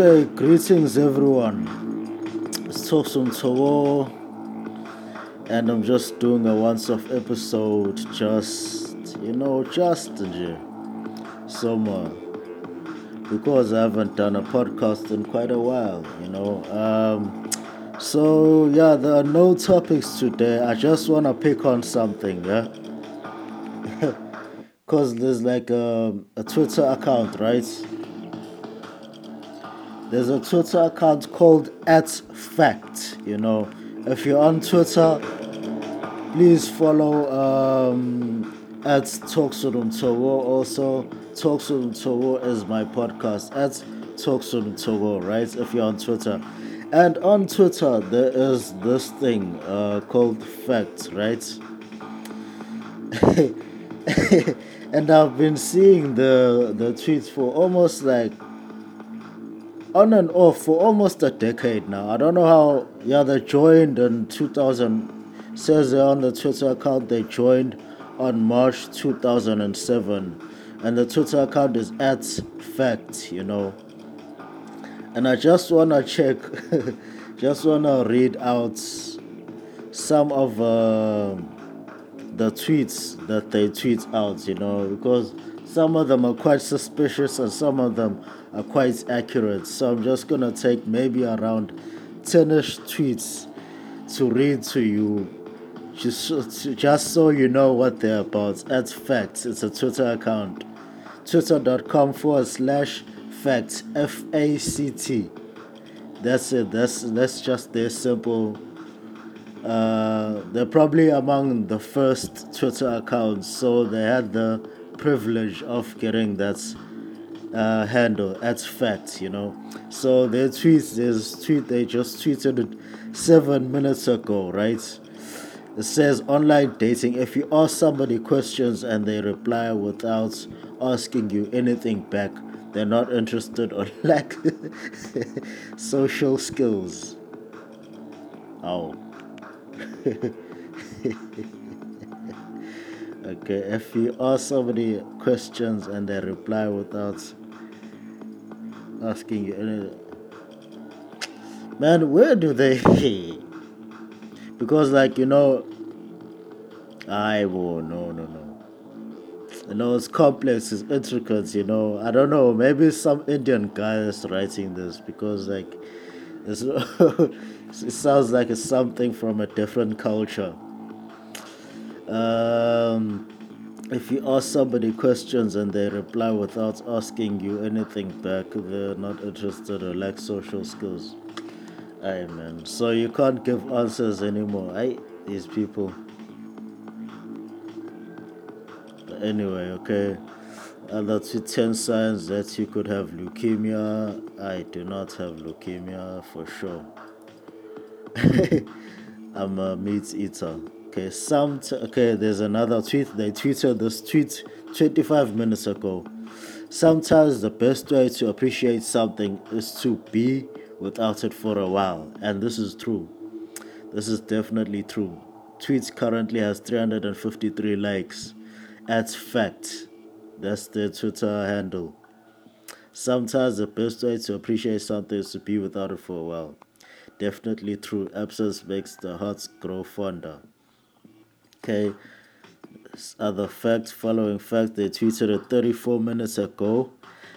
Okay, greetings everyone. It's Towo, and I'm just doing a once off episode, just you know, just somewhere because I haven't done a podcast in quite a while, you know. Um, so yeah, there are no topics today. I just wanna pick on something, yeah. Cause there's like a, a Twitter account, right? There's a Twitter account called at fact. You know, if you're on Twitter, please follow um, at Talksurum Togo. Also, Talksurum Togo is my podcast at Talksurum Togo, right? If you're on Twitter. And on Twitter, there is this thing uh, called fact, right? and I've been seeing the the tweets for almost like on and off for almost a decade now. I don't know how. Yeah, they joined in 2000. Says on the Twitter account they joined on March 2007, and the Twitter account is at fact. You know. And I just wanna check, just wanna read out some of uh, the tweets that they tweet out. You know, because some of them are quite suspicious and some of them are quite accurate. So I'm just gonna take maybe around 10ish tweets to read to you just, just so you know what they're about. That's facts. It's a Twitter account. Twitter.com forward slash facts. F A C T. That's it. That's that's just their simple. Uh, they're probably among the first Twitter accounts, so they had the privilege of getting that uh, handle. That's fact, you know. So their tweets, there's tweet they just tweeted it seven minutes ago, right? It says online dating. If you ask somebody questions and they reply without asking you anything back, they're not interested or lack social skills. Oh. okay, if you ask somebody questions and they reply without asking you anything, uh, man, where do they? because, like, you know, I will, no, no, no. You know, it's complex, it's intricate, you know. I don't know, maybe some Indian guy is writing this because, like, it's, it sounds like it's something from a different culture. Um, if you ask somebody questions and they reply without asking you anything back, they're not interested or lack social skills. Aye, man. So you can't give answers anymore. Aye, these people. But anyway, okay. Other two 10 signs that you could have leukemia. I do not have leukemia for sure. I'm a meat eater. Okay, some t- okay. There's another tweet. They tweeted this tweet 25 minutes ago. Sometimes the best way to appreciate something is to be without it for a while, and this is true. This is definitely true. Tweets currently has 353 likes. That's fact. That's their Twitter handle. Sometimes the best way to appreciate something is to be without it for a while. Definitely true. Absence makes the hearts grow fonder. Okay. Other facts, following fact, they tweeted it 34 minutes ago.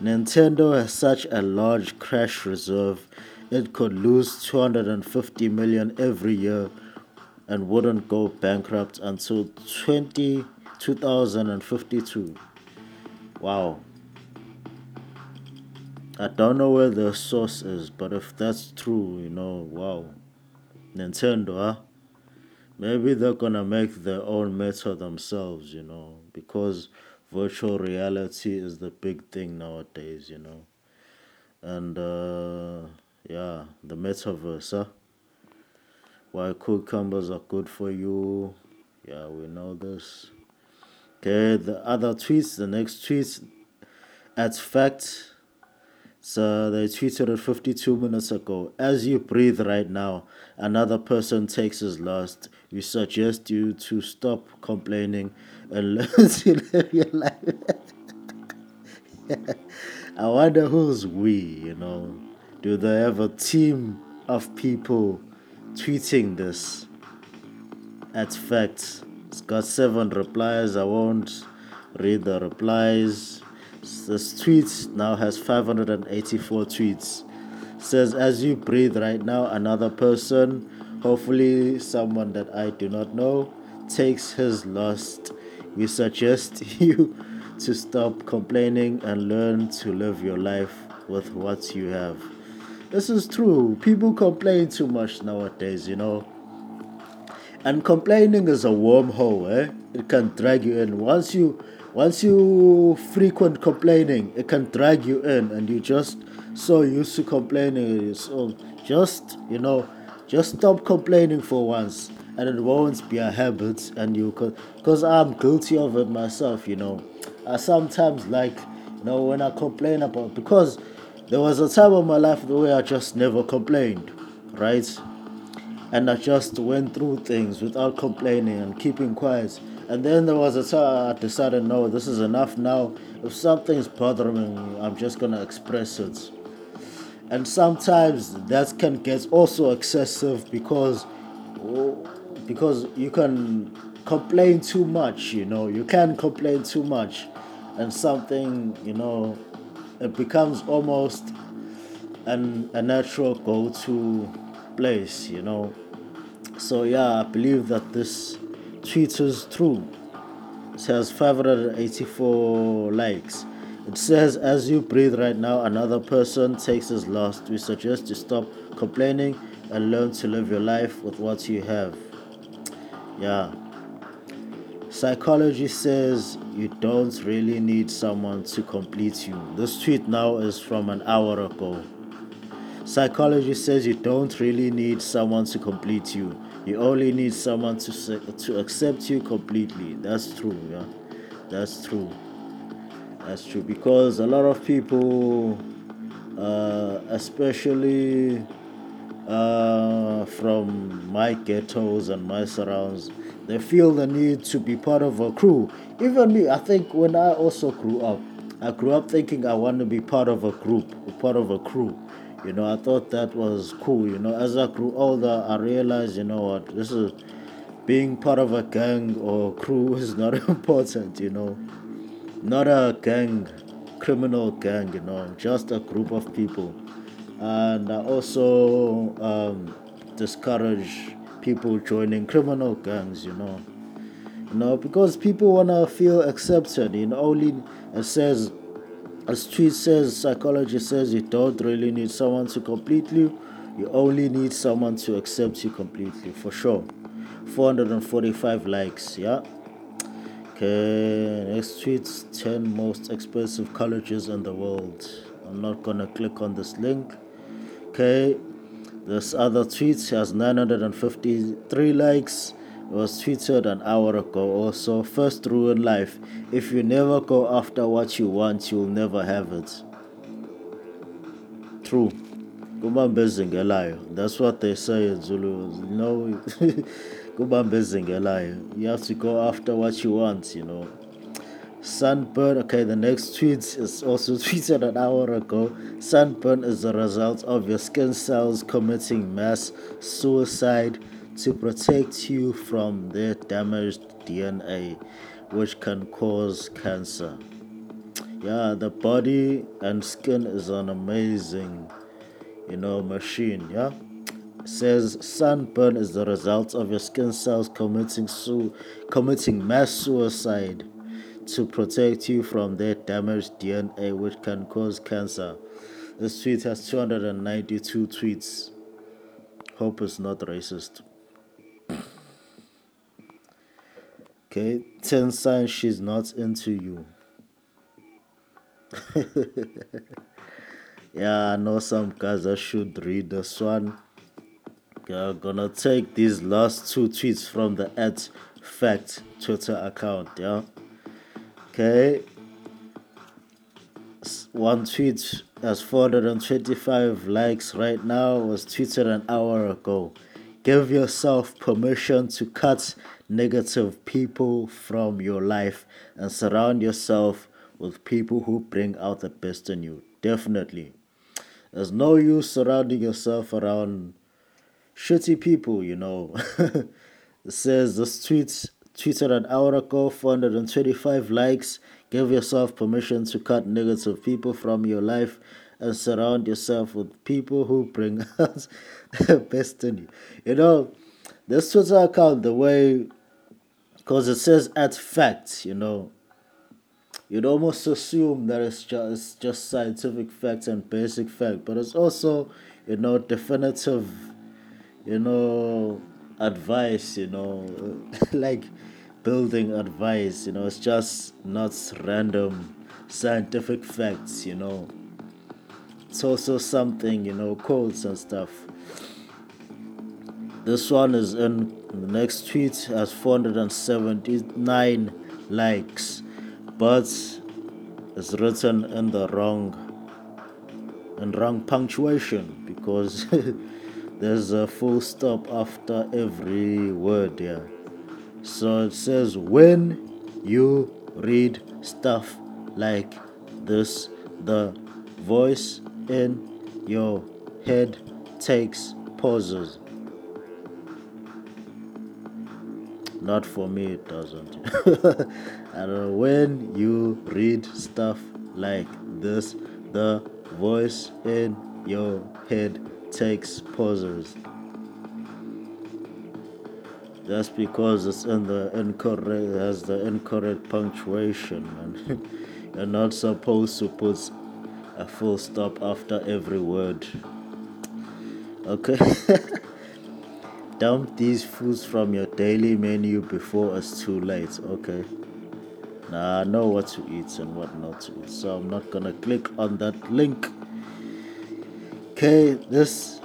Nintendo has such a large cash reserve, it could lose 250 million every year and wouldn't go bankrupt until 20, 2052. Wow. I don't know where the source is, but if that's true, you know, wow. Nintendo, huh? Maybe they're gonna make their own meta themselves, you know, because virtual reality is the big thing nowadays, you know. And uh, yeah, the metaverse, huh? Why cucumbers are good for you. Yeah, we know this. Okay, the other tweets, the next tweets, at fact, so they tweeted it 52 minutes ago. As you breathe right now, another person takes his last. We suggest you to stop complaining and learn to live your life. I wonder who's we, you know. do they have a team of people tweeting this? At fact, it's got seven replies. I won't read the replies. This tweet now has 584 tweets. says, As you breathe right now, another person, hopefully someone that I do not know, takes his last. We suggest you to stop complaining and learn to live your life with what you have. This is true. People complain too much nowadays, you know. And complaining is a wormhole, eh? It can drag you in. Once you once you frequent complaining, it can drag you in and you just so used to complaining. So just you know, just stop complaining for once and it won't be a habit and you because I'm guilty of it myself, you know. I sometimes like you know when I complain about because there was a time of my life where I just never complained, right? And I just went through things without complaining and keeping quiet. And then there was a time I decided, no, this is enough now. If something's bothering me, I'm just gonna express it. And sometimes that can get also excessive because because you can complain too much, you know, you can complain too much and something, you know, it becomes almost an, a natural go to place, you know. So, yeah, I believe that this tweet is true. It has 584 likes. It says, as you breathe right now, another person takes his last. We suggest you stop complaining and learn to live your life with what you have. Yeah. Psychology says you don't really need someone to complete you. This tweet now is from an hour ago. Psychology says you don't really need someone to complete you. You only need someone to to accept you completely. That's true, yeah. That's true. That's true because a lot of people, uh, especially uh, from my ghettos and my surrounds, they feel the need to be part of a crew. Even me, I think when I also grew up, I grew up thinking I want to be part of a group, part of a crew. You know, I thought that was cool. You know, as I grew older, I realized, you know what, this is being part of a gang or crew is not important. You know, not a gang, criminal gang. You know, just a group of people. And I also um, discourage people joining criminal gangs, you know. You know, because people wanna feel accepted, you know, only it says as tweet says, psychology says you don't really need someone to complete you, you only need someone to accept you completely, for sure. 445 likes, yeah. Okay, next tweet 10 most expensive colleges in the world. I'm not gonna click on this link. Okay, this other tweet has 953 likes. It was tweeted an hour ago also. First rule in life if you never go after what you want, you'll never have it. True. That's what they say in Zulu. Know, you have to go after what you want, you know. Sunburn, okay, the next tweet is also tweeted an hour ago. Sunburn is the result of your skin cells committing mass suicide to protect you from their damaged DNA, which can cause cancer. Yeah, the body and skin is an amazing, you know, machine. Yeah, says sunburn is the result of your skin cells committing su- committing mass suicide to protect you from their damaged DNA, which can cause cancer. This tweet has 292 tweets. Hope it's not racist. okay, 10 signs she's not into you. yeah, I know some guys that should read this one. I'm gonna take these last two tweets from the at fact Twitter account, yeah. Okay. One tweet has 425 likes right now, was tweeted an hour ago. Give yourself permission to cut negative people from your life and surround yourself with people who bring out the best in you. Definitely. There's no use surrounding yourself around shitty people, you know. says this tweet tweeted an hour ago, 425 likes. Give yourself permission to cut negative people from your life and surround yourself with people who bring out the best in you. You know, this Twitter account, the way, because it says at facts, you know, you'd almost assume that it's just, it's just scientific facts and basic fact, but it's also, you know, definitive, you know, advice, you know, like building advice, you know, it's just not random scientific facts, you know. It's also something, you know, quotes and stuff. This one is in the next tweet has 479 likes, but it's written in the wrong and wrong punctuation because there's a full stop after every word yeah. So it says when you read stuff like this the voice in your head takes pauses. Not for me it doesn't. And when you read stuff like this the voice in your head takes pauses that's because it's in the incorrect has the incorrect punctuation and you're not supposed to put a full stop after every word. Okay. Dump these foods from your daily menu before it's too late okay? Now i know what to eat and what not to eat so i'm not gonna click on that link okay this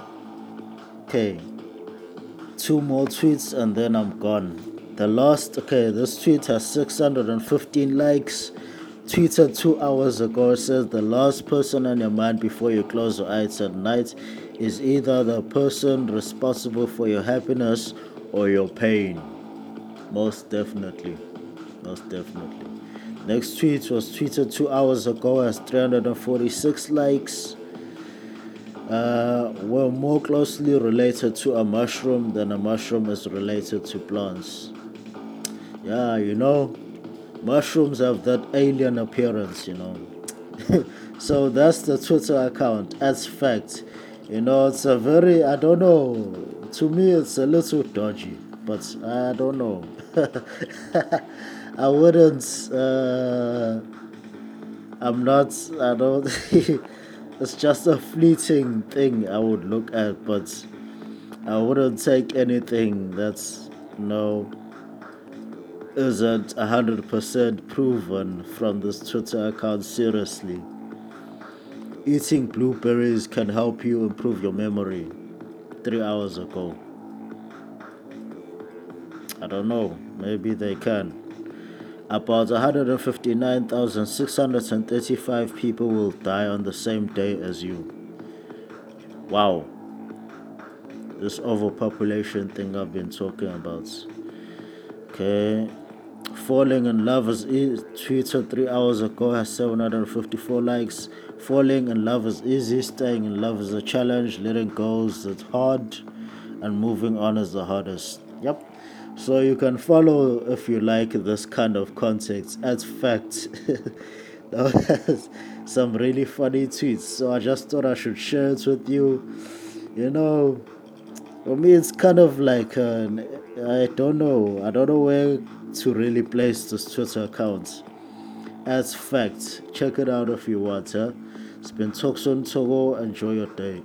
okay. Two more tweets and then i'm gone. The last okay this tweet has 615 likes. Tweeted two hours ago says the last person on your mind before you close your eyes at night is either the person responsible for your happiness or your pain. Most definitely most definitely. Next tweet was tweeted two hours ago has 346 likes uh, were more closely related to a mushroom than a mushroom is related to plants. Yeah, you know, mushrooms have that alien appearance, you know. so that's the Twitter account. As fact, you know, it's a very, I don't know, to me it's a little dodgy, but I don't know. I wouldn't, uh, I'm not, I don't. it's just a fleeting thing I would look at, but I wouldn't take anything that's no isn't hundred percent proven from this Twitter account seriously. Eating blueberries can help you improve your memory. Three hours ago. I don't know. Maybe they can. About 159,635 people will die on the same day as you. Wow. This overpopulation thing I've been talking about. Okay. Falling in Love is easy. Tweeted three hours ago has 754 likes. Falling in love is easy. Staying in love is a challenge. Letting go is hard. And moving on is the hardest. Yep. So you can follow if you like this kind of context as fact. some really funny tweets. So I just thought I should share it with you. You know, for me, it's kind of like uh, I don't know. I don't know where to really place this Twitter account. As fact, check it out if you want. Huh? It's been Tokson Togo. Enjoy your day.